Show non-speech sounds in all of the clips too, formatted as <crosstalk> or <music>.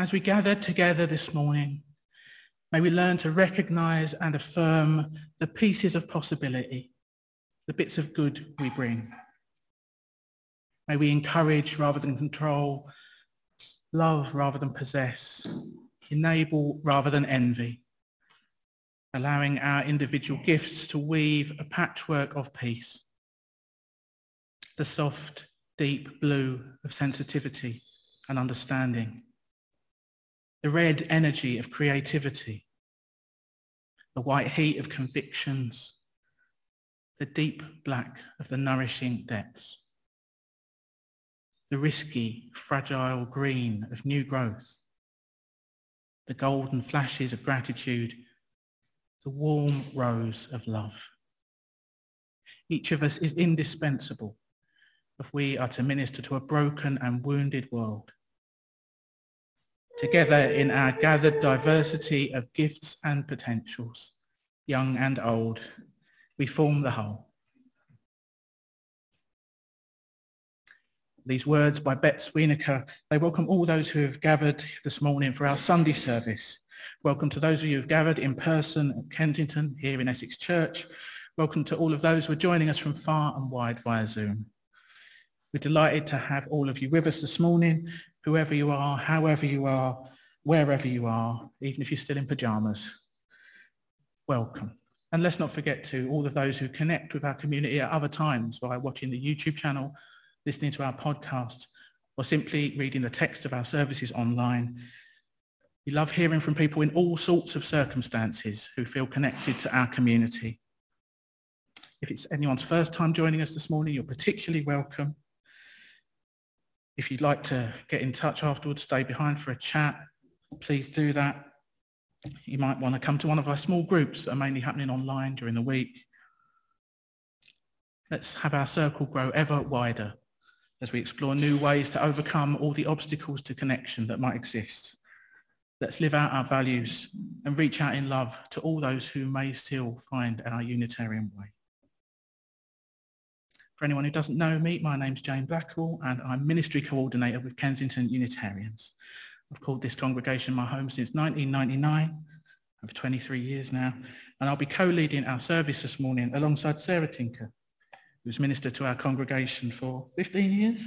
As we gather together this morning, may we learn to recognize and affirm the pieces of possibility, the bits of good we bring. May we encourage rather than control, love rather than possess, enable rather than envy, allowing our individual gifts to weave a patchwork of peace. The soft, deep blue of sensitivity and understanding. The red energy of creativity. The white heat of convictions. The deep black of the nourishing depths. The risky, fragile green of new growth. The golden flashes of gratitude the warm rose of love. Each of us is indispensable if we are to minister to a broken and wounded world. Together in our gathered diversity of gifts and potentials, young and old, we form the whole. These words by Betts Wienerker, they welcome all those who have gathered this morning for our Sunday service Welcome to those of you who've gathered in person at Kensington here in Essex Church. Welcome to all of those who are joining us from far and wide via Zoom. We're delighted to have all of you with us this morning, whoever you are, however you are, wherever you are, even if you're still in pyjamas. Welcome. And let's not forget to all of those who connect with our community at other times by watching the YouTube channel, listening to our podcast, or simply reading the text of our services online we love hearing from people in all sorts of circumstances who feel connected to our community. If it's anyone's first time joining us this morning, you're particularly welcome. If you'd like to get in touch afterwards, stay behind for a chat, please do that. You might want to come to one of our small groups that are mainly happening online during the week. Let's have our circle grow ever wider as we explore new ways to overcome all the obstacles to connection that might exist. Let's live out our values and reach out in love to all those who may still find our Unitarian way. For anyone who doesn't know me, my name's Jane Blackwell and I'm Ministry Coordinator with Kensington Unitarians. I've called this congregation my home since 1999, over 23 years now, and I'll be co-leading our service this morning alongside Sarah Tinker, who's ministered to our congregation for 15 years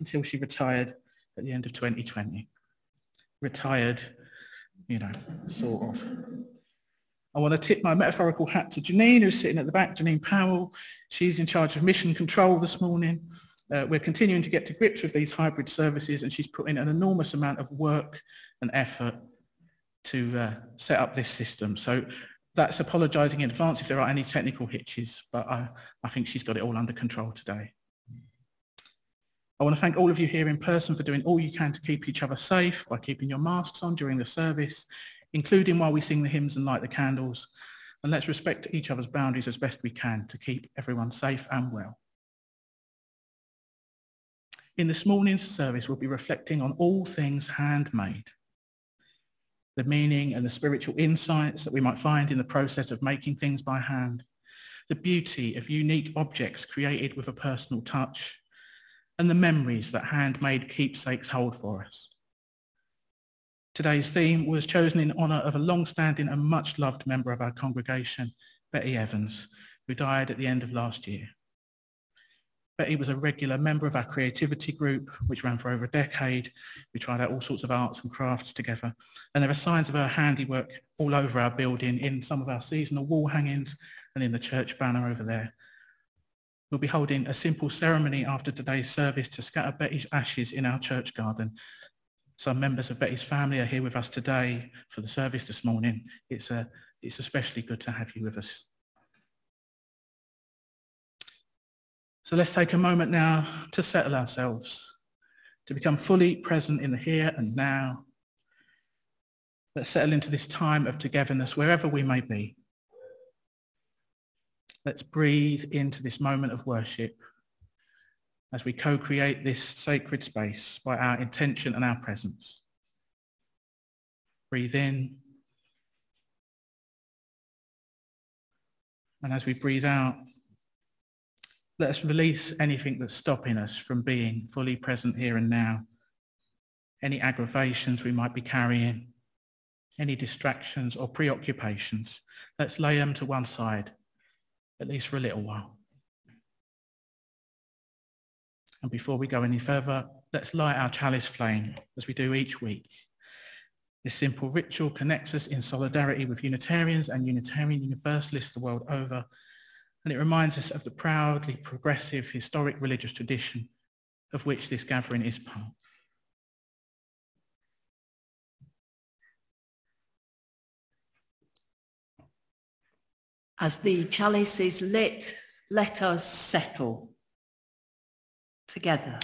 until she retired at the end of 2020 retired, you know, sort of. I want to tip my metaphorical hat to Janine, who's sitting at the back, Janine Powell. She's in charge of mission control this morning. Uh, we're continuing to get to grips with these hybrid services, and she's put in an enormous amount of work and effort to uh, set up this system. So that's apologising in advance if there are any technical hitches, but I, I think she's got it all under control today. I want to thank all of you here in person for doing all you can to keep each other safe by keeping your masks on during the service, including while we sing the hymns and light the candles. And let's respect each other's boundaries as best we can to keep everyone safe and well. In this morning's service, we'll be reflecting on all things handmade, the meaning and the spiritual insights that we might find in the process of making things by hand, the beauty of unique objects created with a personal touch, and the memories that handmade keepsakes hold for us. Today's theme was chosen in honour of a long-standing and much-loved member of our congregation, Betty Evans, who died at the end of last year. Betty was a regular member of our creativity group, which ran for over a decade. We tried out all sorts of arts and crafts together. And there are signs of her handiwork all over our building, in some of our seasonal wall hangings and in the church banner over there. We'll be holding a simple ceremony after today's service to scatter Betty's ashes in our church garden. Some members of Betty's family are here with us today for the service this morning. It's, a, it's especially good to have you with us. So let's take a moment now to settle ourselves, to become fully present in the here and now. Let's settle into this time of togetherness wherever we may be. Let's breathe into this moment of worship as we co-create this sacred space by our intention and our presence. Breathe in. And as we breathe out, let us release anything that's stopping us from being fully present here and now. any aggravations we might be carrying, any distractions or preoccupations. Let's lay them to one side, at least for a little while. And before we go any further, let's light our chalice flame as we do each week. This simple ritual connects us in solidarity with Unitarians and Unitarian Universalists the world over, and it reminds us of the proudly progressive historic religious tradition of which this gathering is part. As the chalice is lit, let us settle together.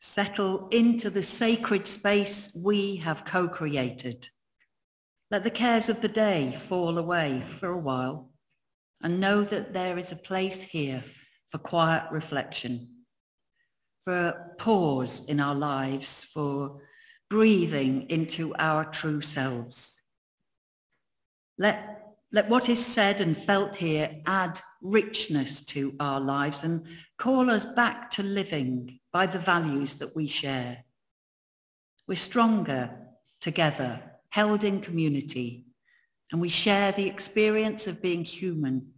Settle into the sacred space we have co-created. Let the cares of the day fall away for a while and know that there is a place here for quiet reflection, for pause in our lives, for breathing into our true selves. Let let what is said and felt here add richness to our lives and call us back to living by the values that we share. We're stronger together, held in community, and we share the experience of being human.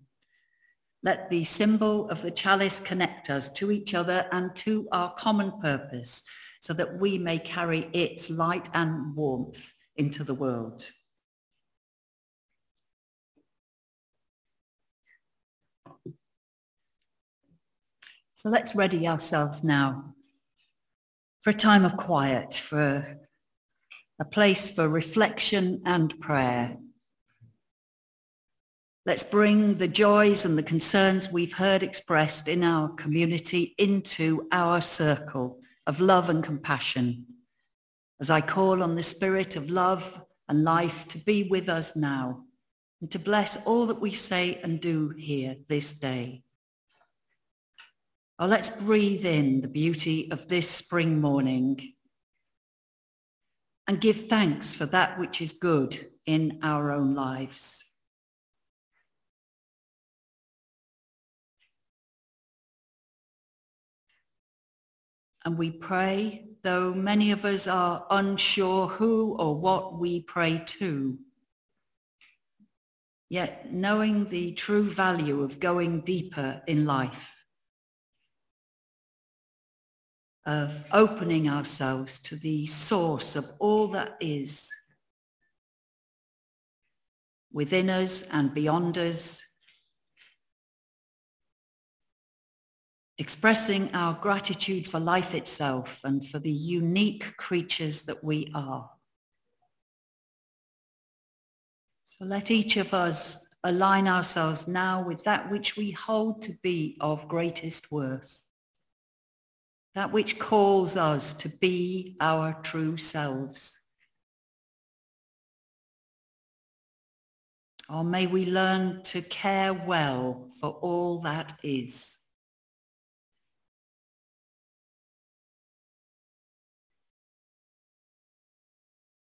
Let the symbol of the chalice connect us to each other and to our common purpose so that we may carry its light and warmth into the world. So let's ready ourselves now for a time of quiet, for a place for reflection and prayer. Let's bring the joys and the concerns we've heard expressed in our community into our circle of love and compassion as I call on the spirit of love and life to be with us now and to bless all that we say and do here this day. Oh, let's breathe in the beauty of this spring morning and give thanks for that which is good in our own lives. And we pray, though many of us are unsure who or what we pray to, yet knowing the true value of going deeper in life of opening ourselves to the source of all that is within us and beyond us, expressing our gratitude for life itself and for the unique creatures that we are. So let each of us align ourselves now with that which we hold to be of greatest worth that which calls us to be our true selves. Or may we learn to care well for all that is.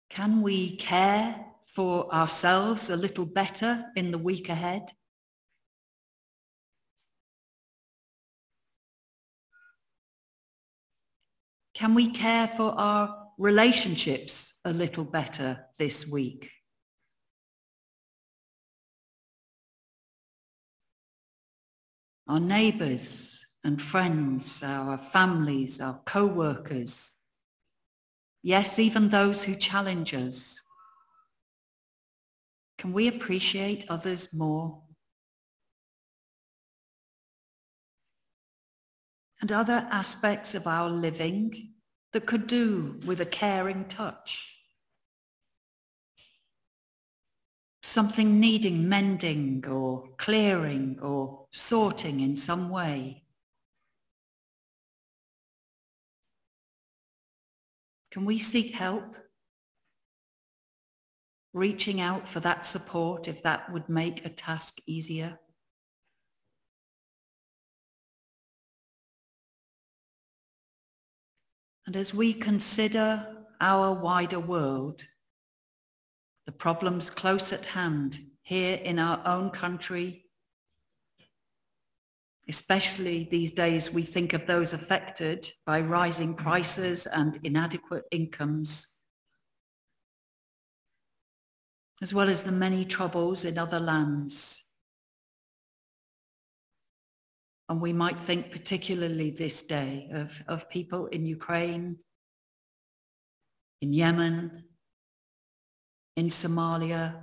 Can we care for ourselves a little better in the week ahead? Can we care for our relationships a little better this week? Our neighbours and friends, our families, our co-workers, yes, even those who challenge us. Can we appreciate others more? And other aspects of our living that could do with a caring touch. Something needing mending or clearing or sorting in some way. Can we seek help? Reaching out for that support if that would make a task easier. And as we consider our wider world, the problems close at hand here in our own country, Especially these days, we think of those affected by rising prices and inadequate incomes, as well as the many troubles in other lands. And we might think particularly this day of, of people in Ukraine, in Yemen, in Somalia,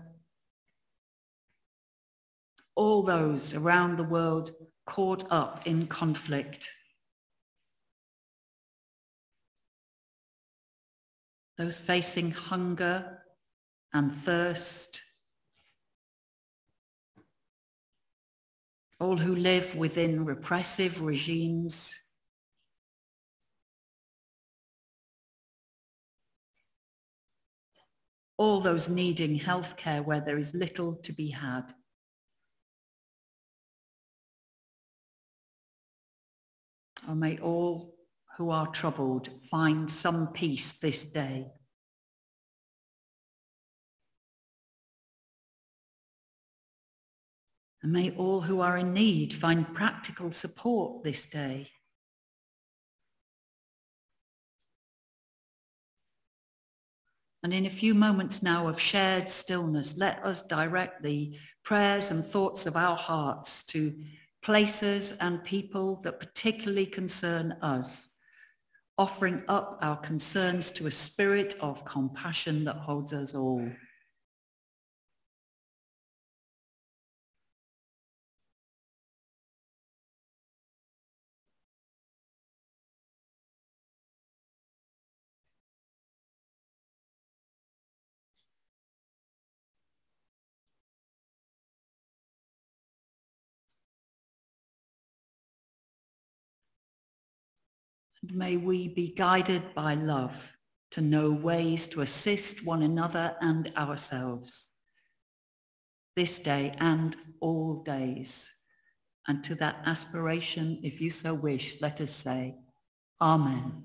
all those around the world caught up in conflict. Those facing hunger and thirst. All who live within repressive regimes. All those needing healthcare where there is little to be had. and may all who are troubled find some peace this day. And may all who are in need find practical support this day. And in a few moments now of shared stillness, let us direct the prayers and thoughts of our hearts to places and people that particularly concern us, offering up our concerns to a spirit of compassion that holds us all. May we be guided by love to know ways to assist one another and ourselves this day and all days. And to that aspiration, if you so wish, let us say, Amen.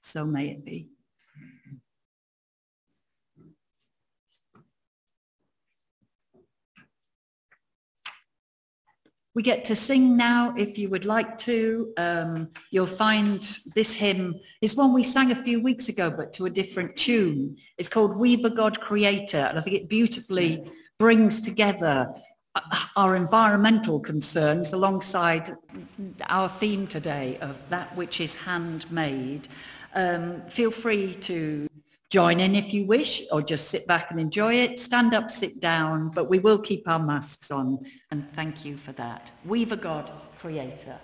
So may it be. We get to sing now if you would like to. Um, you'll find this hymn is one we sang a few weeks ago, but to a different tune. It's called We've a God Creator, and I think it beautifully brings together uh, our environmental concerns alongside our theme today of that which is handmade. Um, feel free to Join in if you wish, or just sit back and enjoy it. Stand up, sit down, but we will keep our masks on, and thank you for that. We've a God, Creator.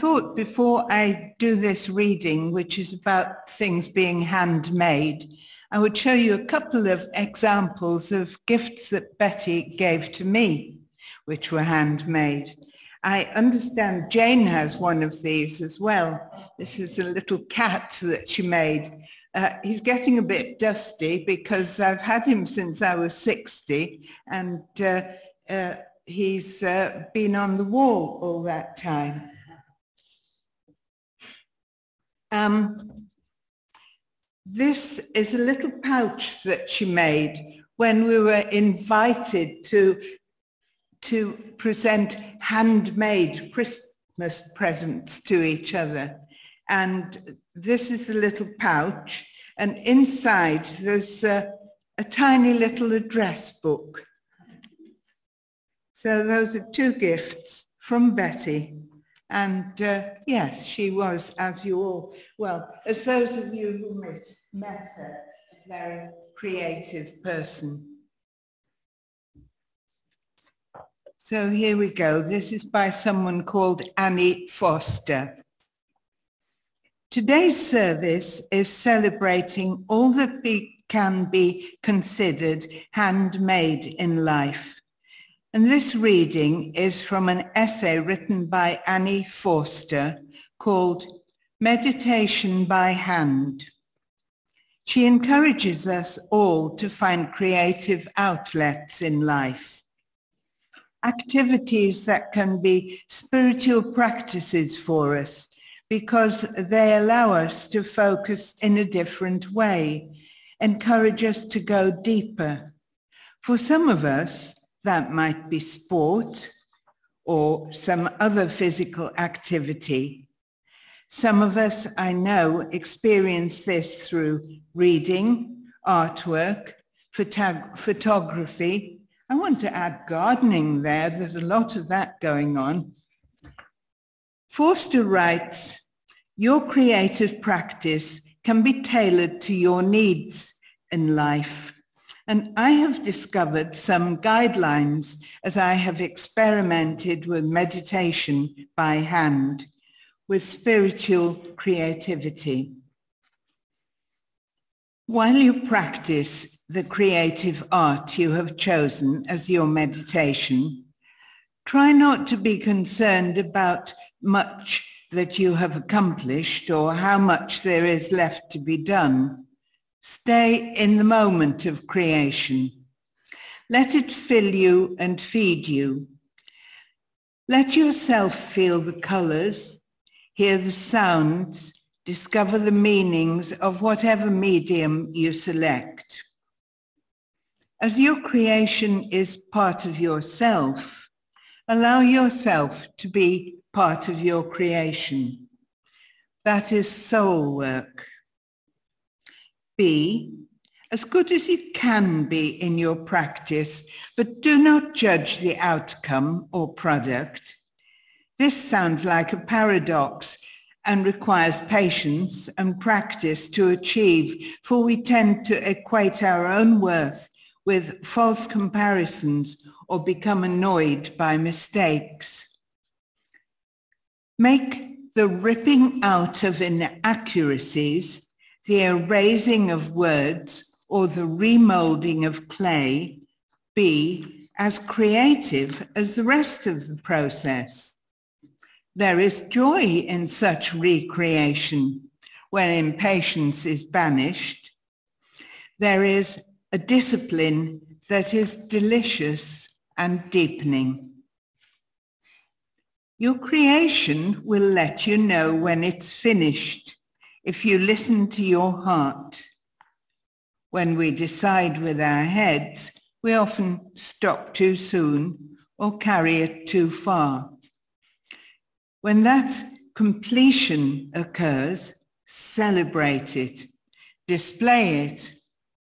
Thought before I do this reading, which is about things being handmade, I would show you a couple of examples of gifts that Betty gave to me, which were handmade. I understand Jane has one of these as well. This is a little cat that she made. Uh, he's getting a bit dusty because I've had him since I was 60 and uh, uh, he's uh, been on the wall all that time. Um, this is a little pouch that she made when we were invited to, to present handmade Christmas presents to each other. And this is the little pouch, and inside there's a, a tiny little address book. So those are two gifts from Betty. And uh, yes, she was, as you all, well, as those of you who met, met her, a very creative person. So here we go. This is by someone called Annie Foster. Today's service is celebrating all that be, can be considered handmade in life. And this reading is from an essay written by Annie Forster called Meditation by Hand. She encourages us all to find creative outlets in life. Activities that can be spiritual practices for us because they allow us to focus in a different way, encourage us to go deeper. For some of us, that might be sport or some other physical activity. Some of us, I know, experience this through reading, artwork, photog- photography. I want to add gardening there. There's a lot of that going on. Forster writes, your creative practice can be tailored to your needs in life and I have discovered some guidelines as I have experimented with meditation by hand, with spiritual creativity. While you practice the creative art you have chosen as your meditation, try not to be concerned about much that you have accomplished or how much there is left to be done. Stay in the moment of creation. Let it fill you and feed you. Let yourself feel the colors, hear the sounds, discover the meanings of whatever medium you select. As your creation is part of yourself, allow yourself to be part of your creation. That is soul work. Be as good as you can be in your practice, but do not judge the outcome or product. This sounds like a paradox and requires patience and practice to achieve, for we tend to equate our own worth with false comparisons or become annoyed by mistakes. Make the ripping out of inaccuracies the erasing of words or the remolding of clay be as creative as the rest of the process. There is joy in such recreation when impatience is banished. There is a discipline that is delicious and deepening. Your creation will let you know when it's finished if you listen to your heart, when we decide with our heads, we often stop too soon or carry it too far. When that completion occurs, celebrate it, display it,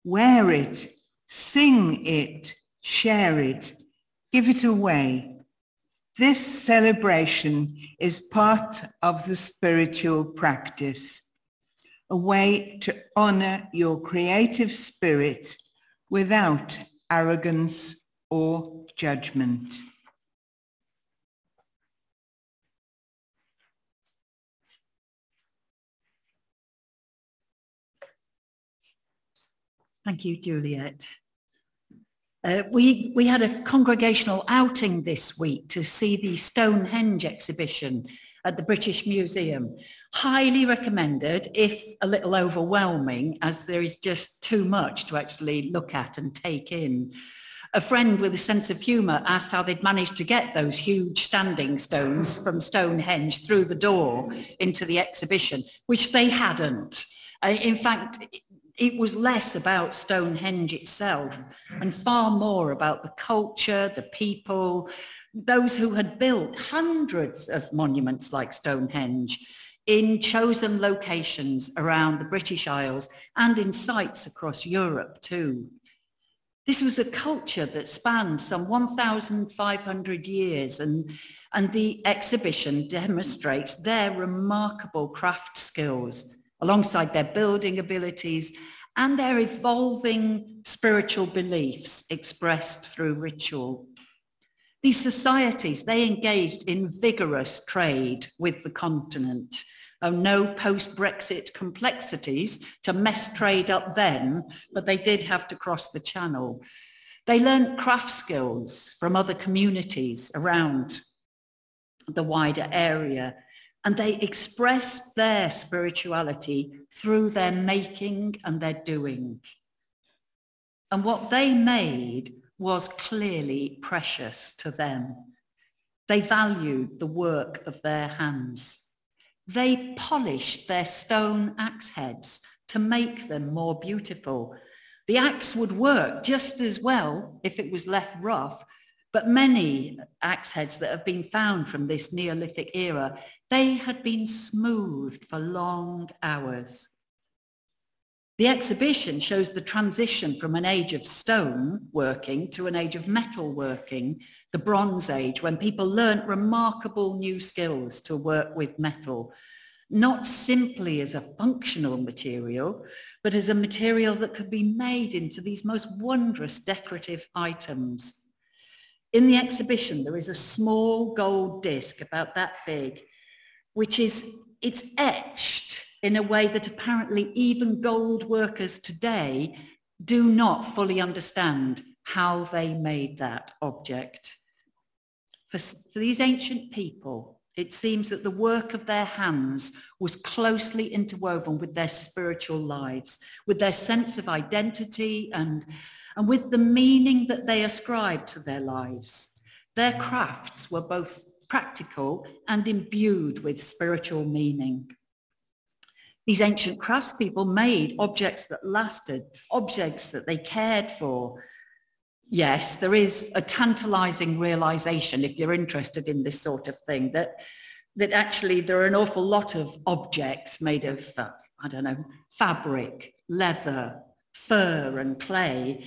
wear it, sing it, share it, give it away. This celebration is part of the spiritual practice a way to honor your creative spirit without arrogance or judgment. Thank you, Juliet. Uh, we, we had a congregational outing this week to see the Stonehenge exhibition at the British Museum. Highly recommended, if a little overwhelming, as there is just too much to actually look at and take in. A friend with a sense of humour asked how they'd managed to get those huge standing stones from Stonehenge through the door into the exhibition, which they hadn't. Uh, in fact, it was less about Stonehenge itself and far more about the culture, the people, those who had built hundreds of monuments like Stonehenge in chosen locations around the British Isles and in sites across Europe too. This was a culture that spanned some 1,500 years and, and the exhibition demonstrates their remarkable craft skills alongside their building abilities and their evolving spiritual beliefs expressed through ritual. These societies, they engaged in vigorous trade with the continent. Oh, no post-Brexit complexities to mess trade up then, but they did have to cross the channel. They learned craft skills from other communities around the wider area and they expressed their spirituality through their making and their doing. And what they made was clearly precious to them. They valued the work of their hands. They polished their stone axe heads to make them more beautiful. The axe would work just as well if it was left rough, but many axe heads that have been found from this Neolithic era, they had been smoothed for long hours. The exhibition shows the transition from an age of stone working to an age of metal working, the Bronze Age, when people learnt remarkable new skills to work with metal, not simply as a functional material, but as a material that could be made into these most wondrous decorative items. In the exhibition, there is a small gold disc about that big, which is, it's etched in a way that apparently even gold workers today do not fully understand how they made that object. For, for these ancient people, it seems that the work of their hands was closely interwoven with their spiritual lives, with their sense of identity and and with the meaning that they ascribed to their lives. Their crafts were both practical and imbued with spiritual meaning. These ancient craftspeople made objects that lasted, objects that they cared for. Yes, there is a tantalizing realization, if you're interested in this sort of thing, that, that actually there are an awful lot of objects made of, uh, I don't know, fabric, leather, fur and clay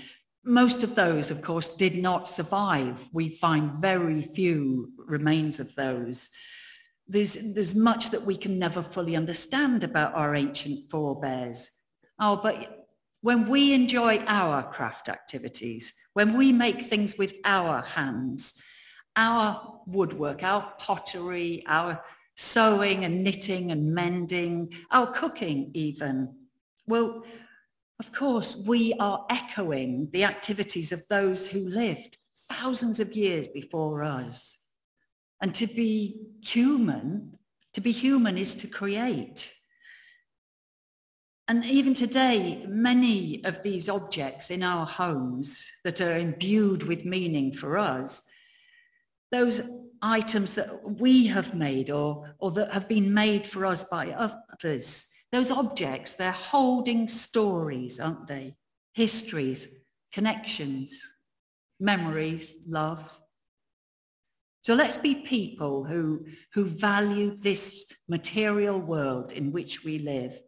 most of those, of course, did not survive. We find very few remains of those. There's, there's much that we can never fully understand about our ancient forebears. Oh, but when we enjoy our craft activities, when we make things with our hands, our woodwork, our pottery, our sewing and knitting and mending, our cooking even, well, of course, we are echoing the activities of those who lived thousands of years before us. And to be human, to be human is to create. And even today, many of these objects in our homes that are imbued with meaning for us, those items that we have made or, or that have been made for us by others, those objects, they're holding stories, aren't they? Histories, connections, memories, love. So let's be people who, who value this material world in which we live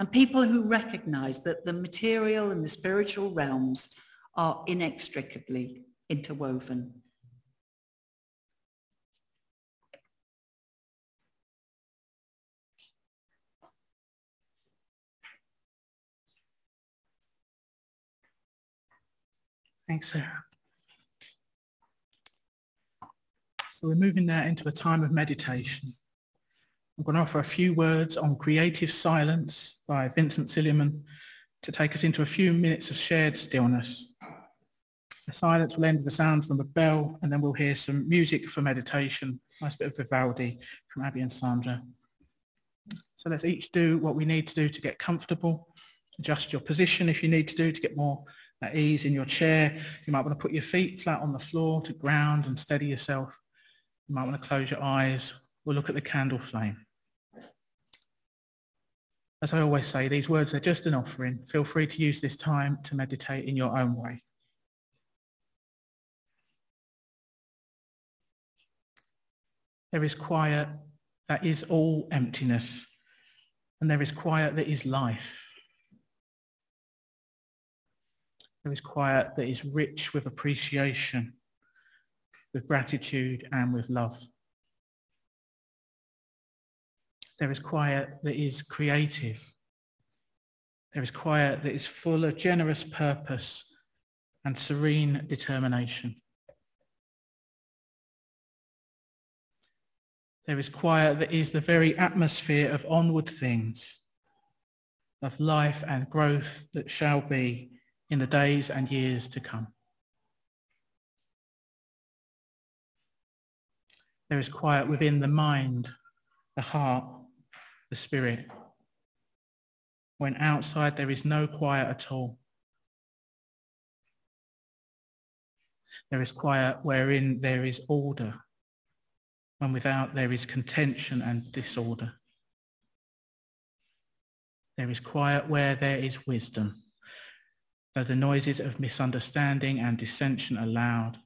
and people who recognize that the material and the spiritual realms are inextricably interwoven. Thanks, Sarah. So we're moving now into a time of meditation. I'm going to offer a few words on creative silence by Vincent Silliman to take us into a few minutes of shared stillness. The silence will end with a sound from a bell, and then we'll hear some music for meditation. Nice bit of Vivaldi from Abby and Sandra. So let's each do what we need to do to get comfortable. Adjust your position if you need to do to get more at ease in your chair. You might want to put your feet flat on the floor to ground and steady yourself. You might want to close your eyes or look at the candle flame. As I always say, these words are just an offering. Feel free to use this time to meditate in your own way. There is quiet that is all emptiness, and there is quiet that is life. There is quiet that is rich with appreciation, with gratitude, and with love. There is quiet that is creative. There is quiet that is full of generous purpose and serene determination. There is quiet that is the very atmosphere of onward things, of life and growth that shall be in the days and years to come. There is quiet within the mind, the heart, the spirit. When outside there is no quiet at all. There is quiet wherein there is order, when without there is contention and disorder. There is quiet where there is wisdom, though the noises of misunderstanding and dissension are loud.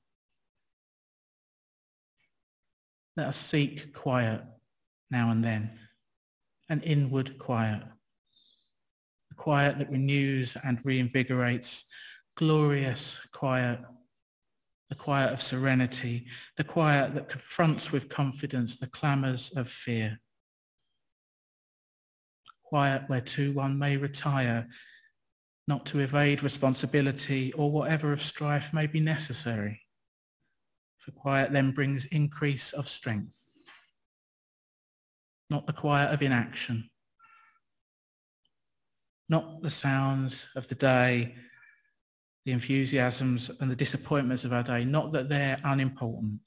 Let us seek quiet now and then an inward quiet, a quiet that renews and reinvigorates, glorious quiet, the quiet of serenity, the quiet that confronts with confidence the clamours of fear. Quiet where too one may retire, not to evade responsibility or whatever of strife may be necessary. Quiet then brings increase of strength not the quiet of inaction, not the sounds of the day, the enthusiasms and the disappointments of our day, not that they're unimportant,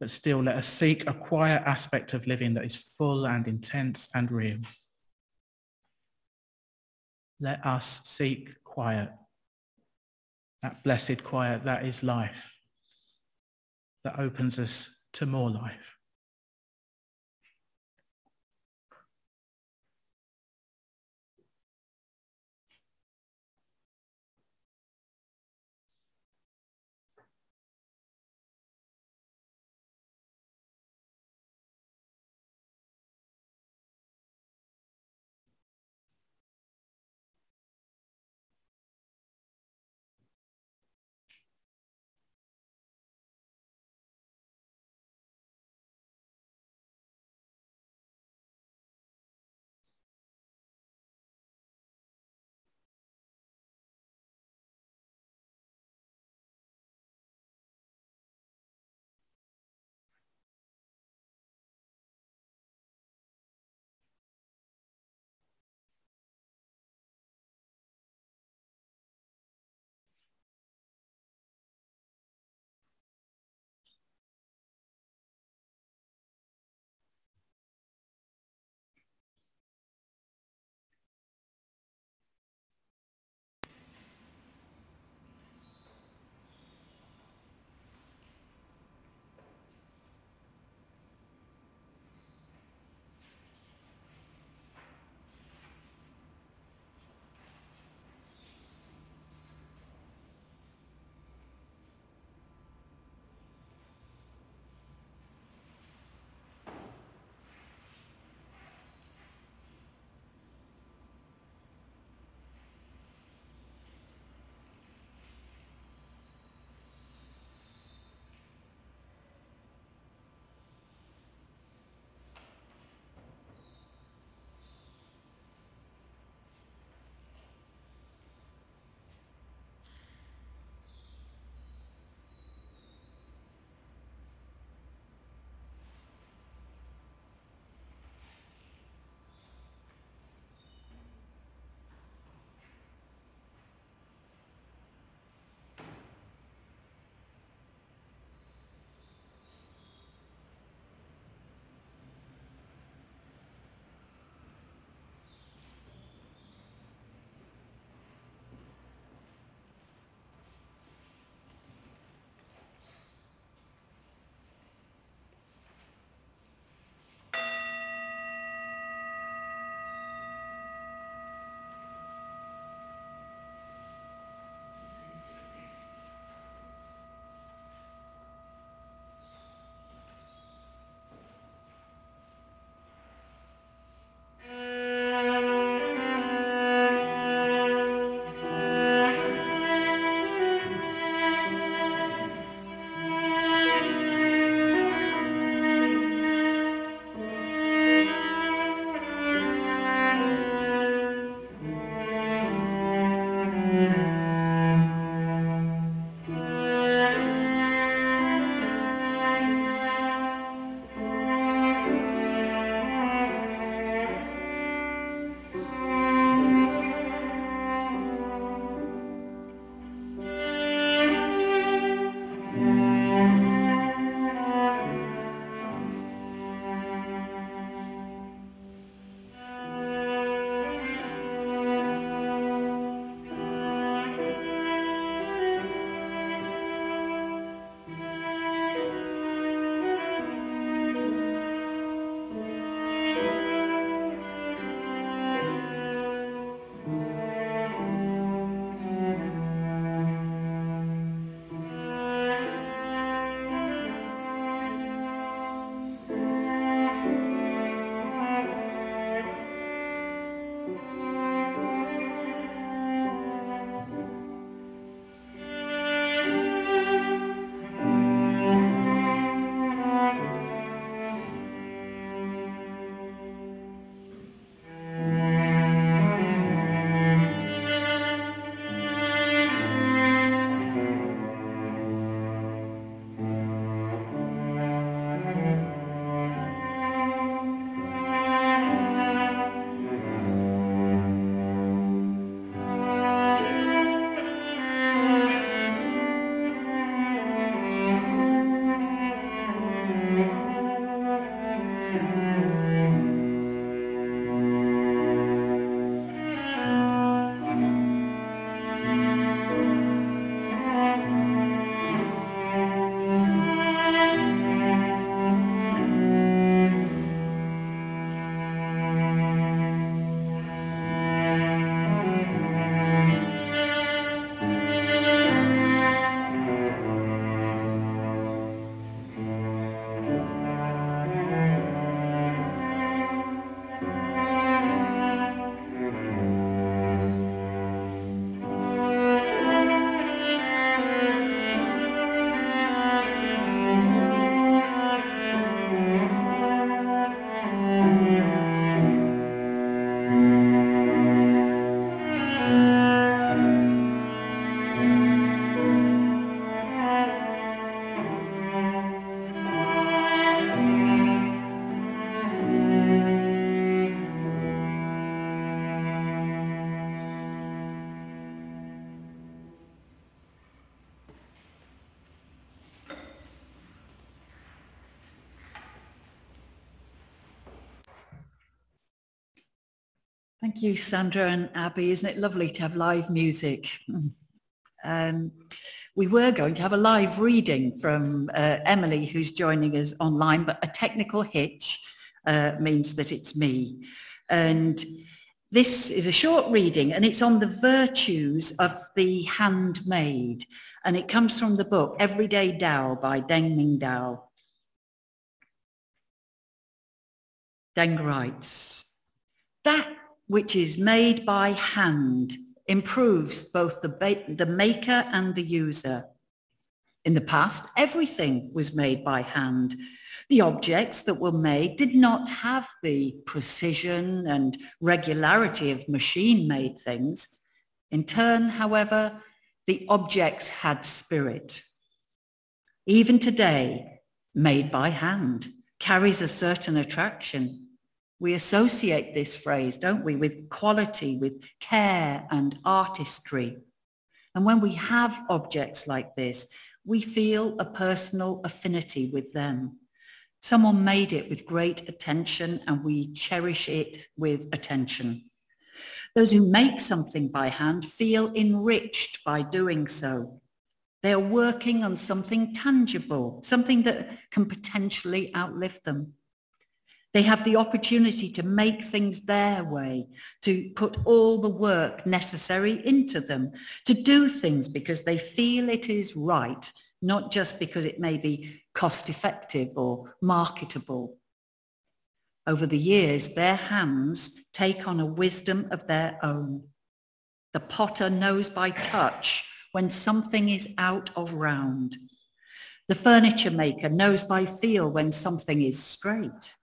but still let us seek a quiet aspect of living that is full and intense and real. Let us seek quiet, that blessed quiet that is life, that opens us to more life. Thank you, Sandra and Abby. Isn't it lovely to have live music? Um, we were going to have a live reading from uh, Emily, who's joining us online, but a technical hitch uh, means that it's me. And this is a short reading, and it's on the virtues of the handmade. And it comes from the book Everyday Tao by Deng Ming Dao. Deng writes, that which is made by hand improves both the, ba- the maker and the user. In the past, everything was made by hand. The objects that were made did not have the precision and regularity of machine-made things. In turn, however, the objects had spirit. Even today, made by hand carries a certain attraction. We associate this phrase, don't we, with quality, with care and artistry. And when we have objects like this, we feel a personal affinity with them. Someone made it with great attention and we cherish it with attention. Those who make something by hand feel enriched by doing so. They are working on something tangible, something that can potentially outlive them. They have the opportunity to make things their way, to put all the work necessary into them, to do things because they feel it is right, not just because it may be cost effective or marketable. Over the years, their hands take on a wisdom of their own. The potter knows by touch when something is out of round. The furniture maker knows by feel when something is straight.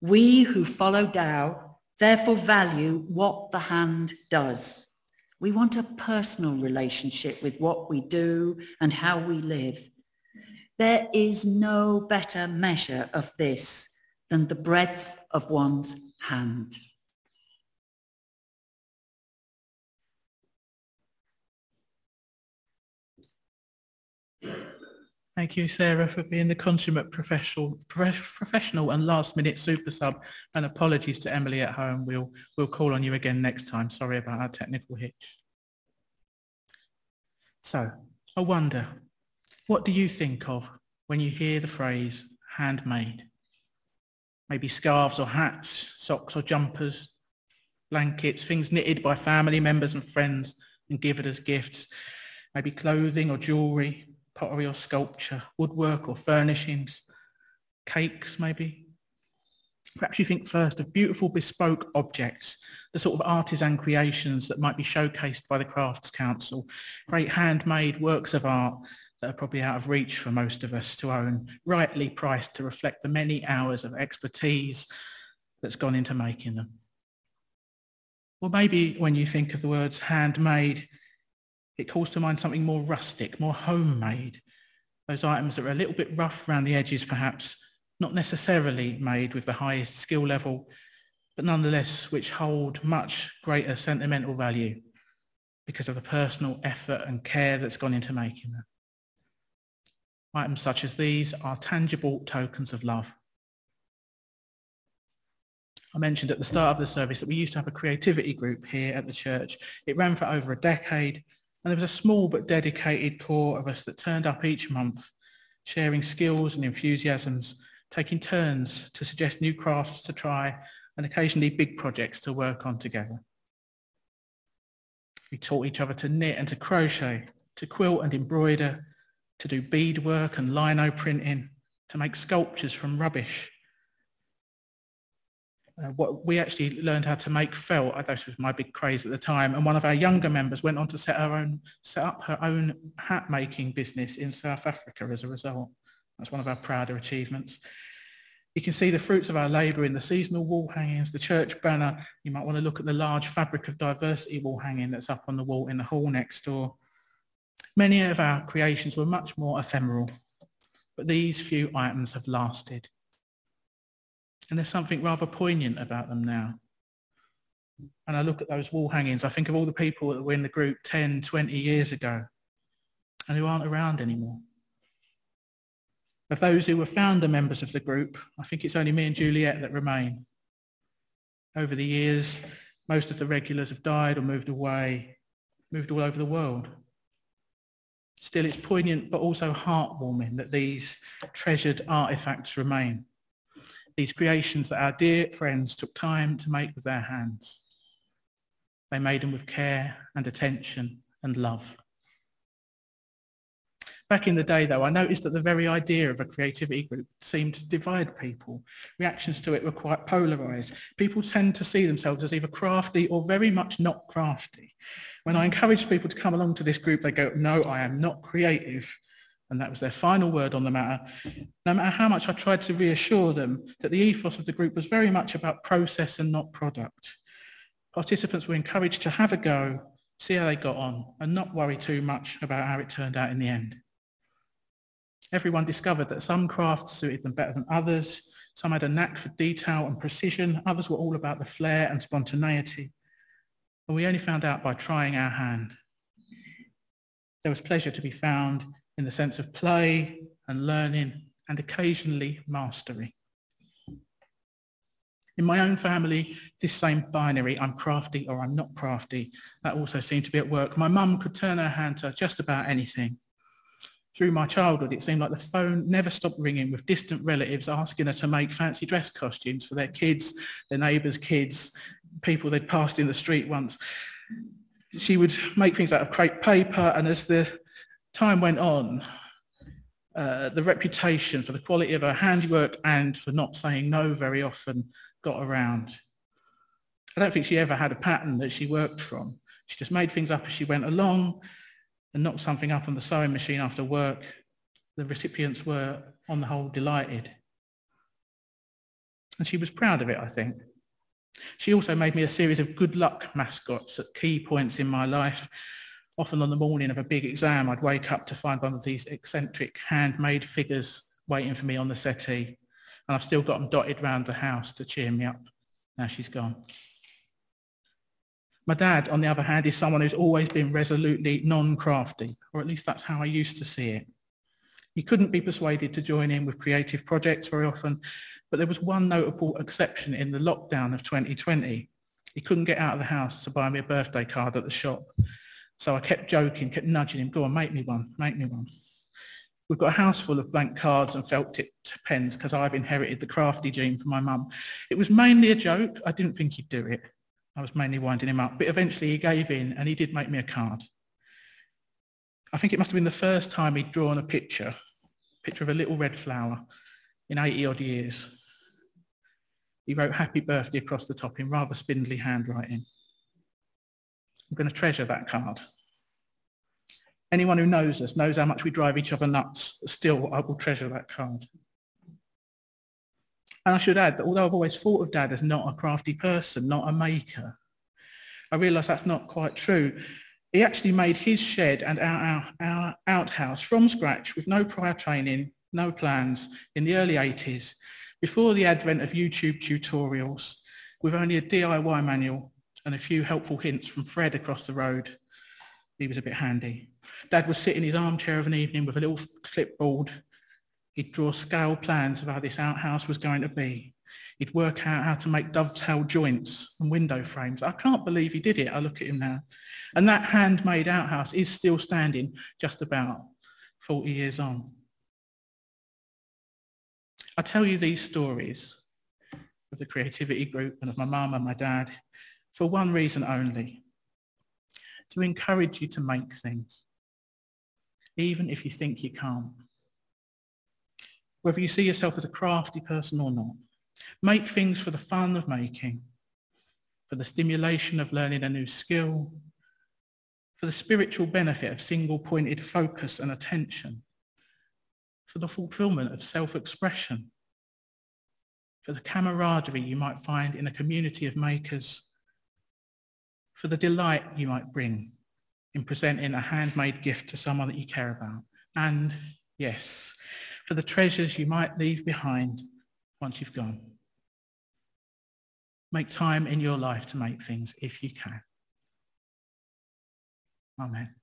We who follow Tao therefore value what the hand does. We want a personal relationship with what we do and how we live. There is no better measure of this than the breadth of one's hand. Thank you, Sarah, for being the consummate professional, professional and last-minute super sub. And apologies to Emily at home. We'll we'll call on you again next time. Sorry about our technical hitch. So, I wonder, what do you think of when you hear the phrase handmade? Maybe scarves or hats, socks or jumpers, blankets, things knitted by family members and friends and given as gifts. Maybe clothing or jewellery, pottery or sculpture, woodwork or furnishings, cakes maybe. Perhaps you think first of beautiful bespoke objects, the sort of artisan creations that might be showcased by the Crafts Council, great handmade works of art that are probably out of reach for most of us to own, rightly priced to reflect the many hours of expertise that's gone into making them. Or maybe when you think of the words handmade, it calls to mind something more rustic, more homemade. Those items that are a little bit rough around the edges, perhaps, not necessarily made with the highest skill level, but nonetheless which hold much greater sentimental value because of the personal effort and care that's gone into making them. Items such as these are tangible tokens of love. I mentioned at the start of the service that we used to have a creativity group here at the church. It ran for over a decade and there was a small but dedicated core of us that turned up each month, sharing skills and enthusiasms, taking turns to suggest new crafts to try and occasionally big projects to work on together. We taught each other to knit and to crochet, to quilt and embroider, to do beadwork and lino printing, to make sculptures from rubbish, uh, what we actually learned how to make felt. Uh, this was my big craze at the time. And one of our younger members went on to set her own, set up her own hat making business in South Africa as a result. That's one of our prouder achievements. You can see the fruits of our labour in the seasonal wall hangings, the church banner. You might want to look at the large fabric of diversity wall hanging that's up on the wall in the hall next door. Many of our creations were much more ephemeral, but these few items have lasted. And there's something rather poignant about them now. And I look at those wall hangings, I think of all the people that were in the group 10, 20 years ago and who aren't around anymore. Of those who were founder members of the group, I think it's only me and Juliet that remain. Over the years, Most of the regulars have died or moved away, moved all over the world. Still, it's poignant but also heartwarming that these treasured artifacts remain. These creations that our dear friends took time to make with their hands. They made them with care and attention and love. Back in the day, though, I noticed that the very idea of a creativity group seemed to divide people. Reactions to it were quite polarised. People tend to see themselves as either crafty or very much not crafty. When I encouraged people to come along to this group, they go, no, I am not creative. And that was their final word on the matter. No matter how much I tried to reassure them that the ethos of the group was very much about process and not product. Participants were encouraged to have a go, see how they got on, and not worry too much about how it turned out in the end. Everyone discovered that some crafts suited them better than others. Some had a knack for detail and precision. Others were all about the flair and spontaneity. And we only found out by trying our hand. There was pleasure to be found in the sense of play and learning and occasionally mastery. In my own family, this same binary, I'm crafty or I'm not crafty, that also seemed to be at work. My mum could turn her hand to just about anything through my childhood, it seemed like the phone never stopped ringing with distant relatives asking her to make fancy dress costumes for their kids, their neighbours' kids, people they'd passed in the street once. She would make things out of crepe paper, and as the time went on, uh, the reputation for the quality of her handiwork and for not saying no very often got around. I don't think she ever had a pattern that she worked from. She just made things up as she went along, and knocked something up on the sewing machine after work, the recipients were, on the whole, delighted. And she was proud of it, I think. She also made me a series of good luck mascots at key points in my life. Often on the morning of a big exam, I'd wake up to find one of these eccentric handmade figures waiting for me on the settee. And I've still got them dotted round the house to cheer me up. Now she's gone. My dad, on the other hand, is someone who's always been resolutely non-crafty, or at least that's how I used to see it. He couldn't be persuaded to join in with creative projects very often, but there was one notable exception in the lockdown of 2020. He couldn't get out of the house to buy me a birthday card at the shop. So I kept joking, kept nudging him, go on, make me one, make me one. We've got a house full of blank cards and felt tipped pens because I've inherited the crafty gene from my mum. It was mainly a joke. I didn't think he'd do it. I was mainly winding him up, but eventually he gave in and he did make me a card. I think it must have been the first time he'd drawn a picture, a picture of a little red flower in 80 odd years. He wrote happy birthday across the top in rather spindly handwriting. I'm going to treasure that card. Anyone who knows us knows how much we drive each other nuts. Still, I will treasure that card. And I should add that although I've always thought of Dad as not a crafty person, not a maker, I realise that's not quite true. He actually made his shed and our, our, our outhouse from scratch with no prior training, no plans in the early 80s, before the advent of YouTube tutorials, with only a DIY manual and a few helpful hints from Fred across the road. He was a bit handy. Dad would sit in his armchair of an evening with a little clipboard He'd draw scale plans of how this outhouse was going to be. He'd work out how to make dovetail joints and window frames. I can't believe he did it. I look at him now. And that handmade outhouse is still standing just about 40 years on. I tell you these stories of the creativity group and of my mum and my dad for one reason only, to encourage you to make things, even if you think you can't whether you see yourself as a crafty person or not. Make things for the fun of making, for the stimulation of learning a new skill, for the spiritual benefit of single-pointed focus and attention, for the fulfillment of self-expression, for the camaraderie you might find in a community of makers, for the delight you might bring in presenting a handmade gift to someone that you care about, and yes, for the treasures you might leave behind once you've gone. Make time in your life to make things if you can. Amen.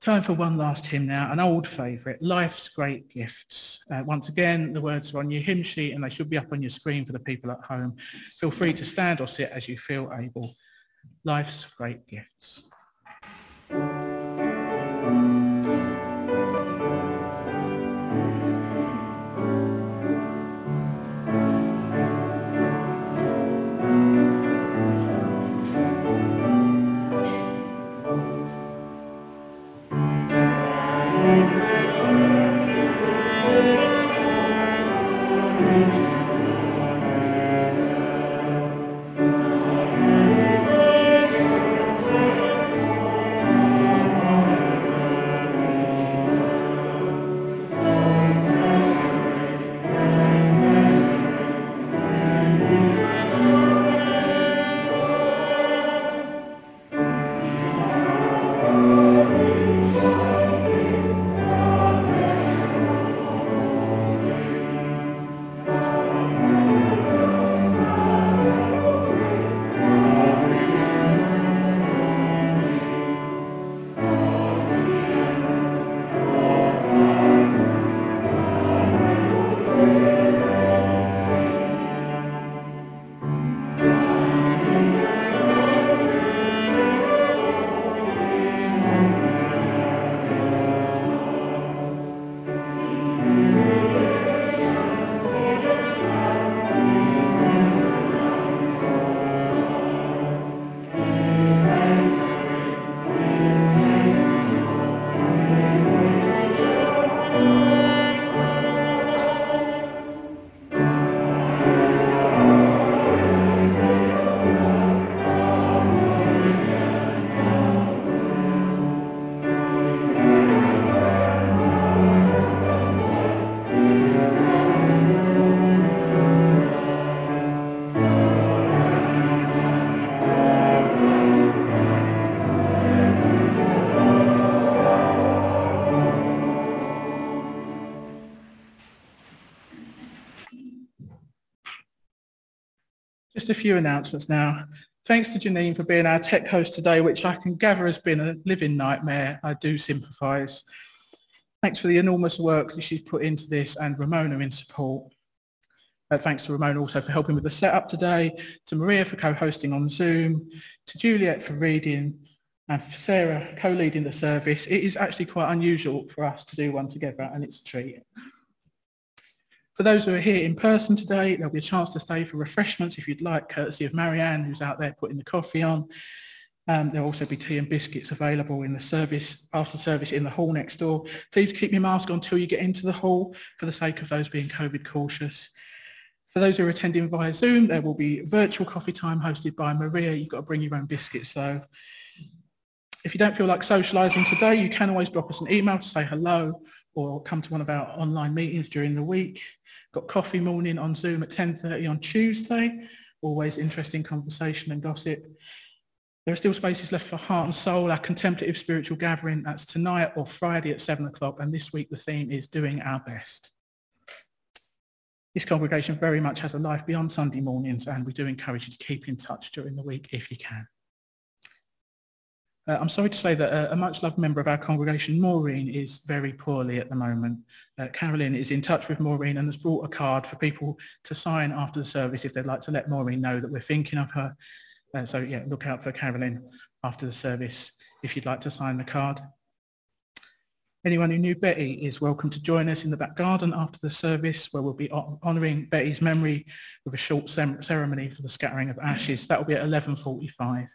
Time for one last hymn now, an old favourite, Life's Great Gifts. Uh, once again, the words are on your hymn sheet and they should be up on your screen for the people at home. Feel free to stand or sit as you feel able. Life's Great Gifts. Few announcements now. Thanks to Janine for being our tech host today, which I can gather has been a living nightmare. I do sympathise. Thanks for the enormous work that she's put into this and Ramona in support. Uh, thanks to Ramona also for helping with the setup today, to Maria for co-hosting on Zoom, to Juliet for reading, and for Sarah co-leading the service. It is actually quite unusual for us to do one together and it's a treat. For those who are here in person today, there'll be a chance to stay for refreshments if you'd like, courtesy of Marianne, who's out there putting the coffee on. Um, there'll also be tea and biscuits available in the service, after service in the hall next door. Please keep your mask on until you get into the hall for the sake of those being COVID cautious. For those who are attending via Zoom, there will be virtual coffee time hosted by Maria. You've got to bring your own biscuits though. If you don't feel like socialising today, you can always drop us an email to say hello or come to one of our online meetings during the week. Got coffee morning on Zoom at 10.30 on Tuesday. Always interesting conversation and gossip. There are still spaces left for Heart and Soul, our contemplative spiritual gathering. That's tonight or Friday at 7 o'clock. And this week the theme is Doing Our Best. This congregation very much has a life beyond Sunday mornings and we do encourage you to keep in touch during the week if you can. Uh, I'm sorry to say that uh, a much loved member of our congregation, Maureen, is very poorly at the moment. Uh, Carolyn is in touch with Maureen and has brought a card for people to sign after the service if they'd like to let Maureen know that we're thinking of her. Uh, so yeah, look out for Carolyn after the service if you'd like to sign the card. Anyone who knew Betty is welcome to join us in the back garden after the service where we'll be honouring Betty's memory with a short ceremony for the scattering of ashes. That will be at 11.45.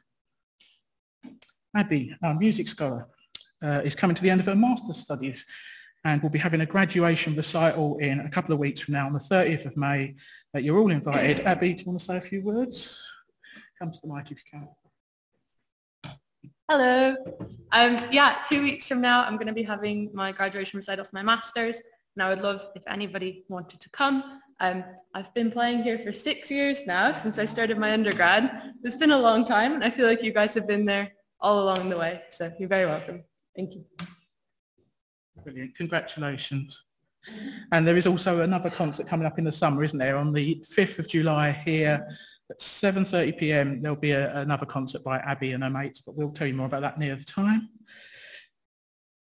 Abby, our music scholar, uh, is coming to the end of her master's studies and we'll be having a graduation recital in a couple of weeks from now on the 30th of May. Uh, you're all invited. Abby, do you want to say a few words? Come to the mic if you can. Hello. Um, yeah, two weeks from now, I'm going to be having my graduation recital for my master's. And I would love if anybody wanted to come. Um, I've been playing here for six years now, since I started my undergrad. It's been a long time, and I feel like you guys have been there all along the way. So you're very welcome. Thank you. Brilliant. Congratulations. And there is also another concert coming up in the summer, isn't there? On the 5th of July here at 7.30 p.m. There'll be a, another concert by Abby and her mates, but we'll tell you more about that near the time.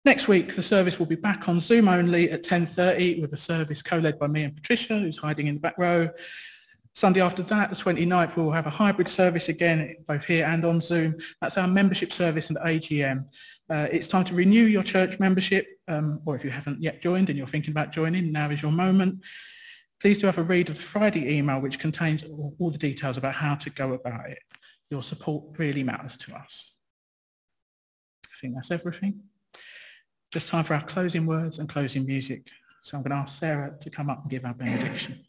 Next week, the service will be back on Zoom only at 10.30 with a service co-led by me and Patricia, who's hiding in the back row. Sunday after that, the 29th, we'll have a hybrid service again, both here and on Zoom. That's our membership service and AGM. Uh, it's time to renew your church membership, um, or if you haven't yet joined and you're thinking about joining, now is your moment. Please do have a read of the Friday email, which contains all, all the details about how to go about it. Your support really matters to us. I think that's everything. Just time for our closing words and closing music. So I'm going to ask Sarah to come up and give our benediction.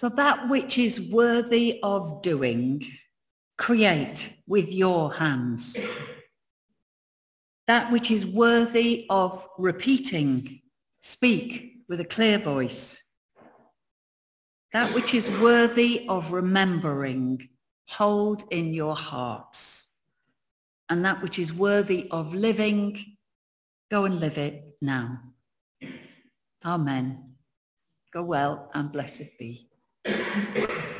So that which is worthy of doing, create with your hands. That which is worthy of repeating, speak with a clear voice. That which is worthy of remembering, hold in your hearts. And that which is worthy of living, go and live it now. Amen. Go well and blessed be. Thank you. <coughs>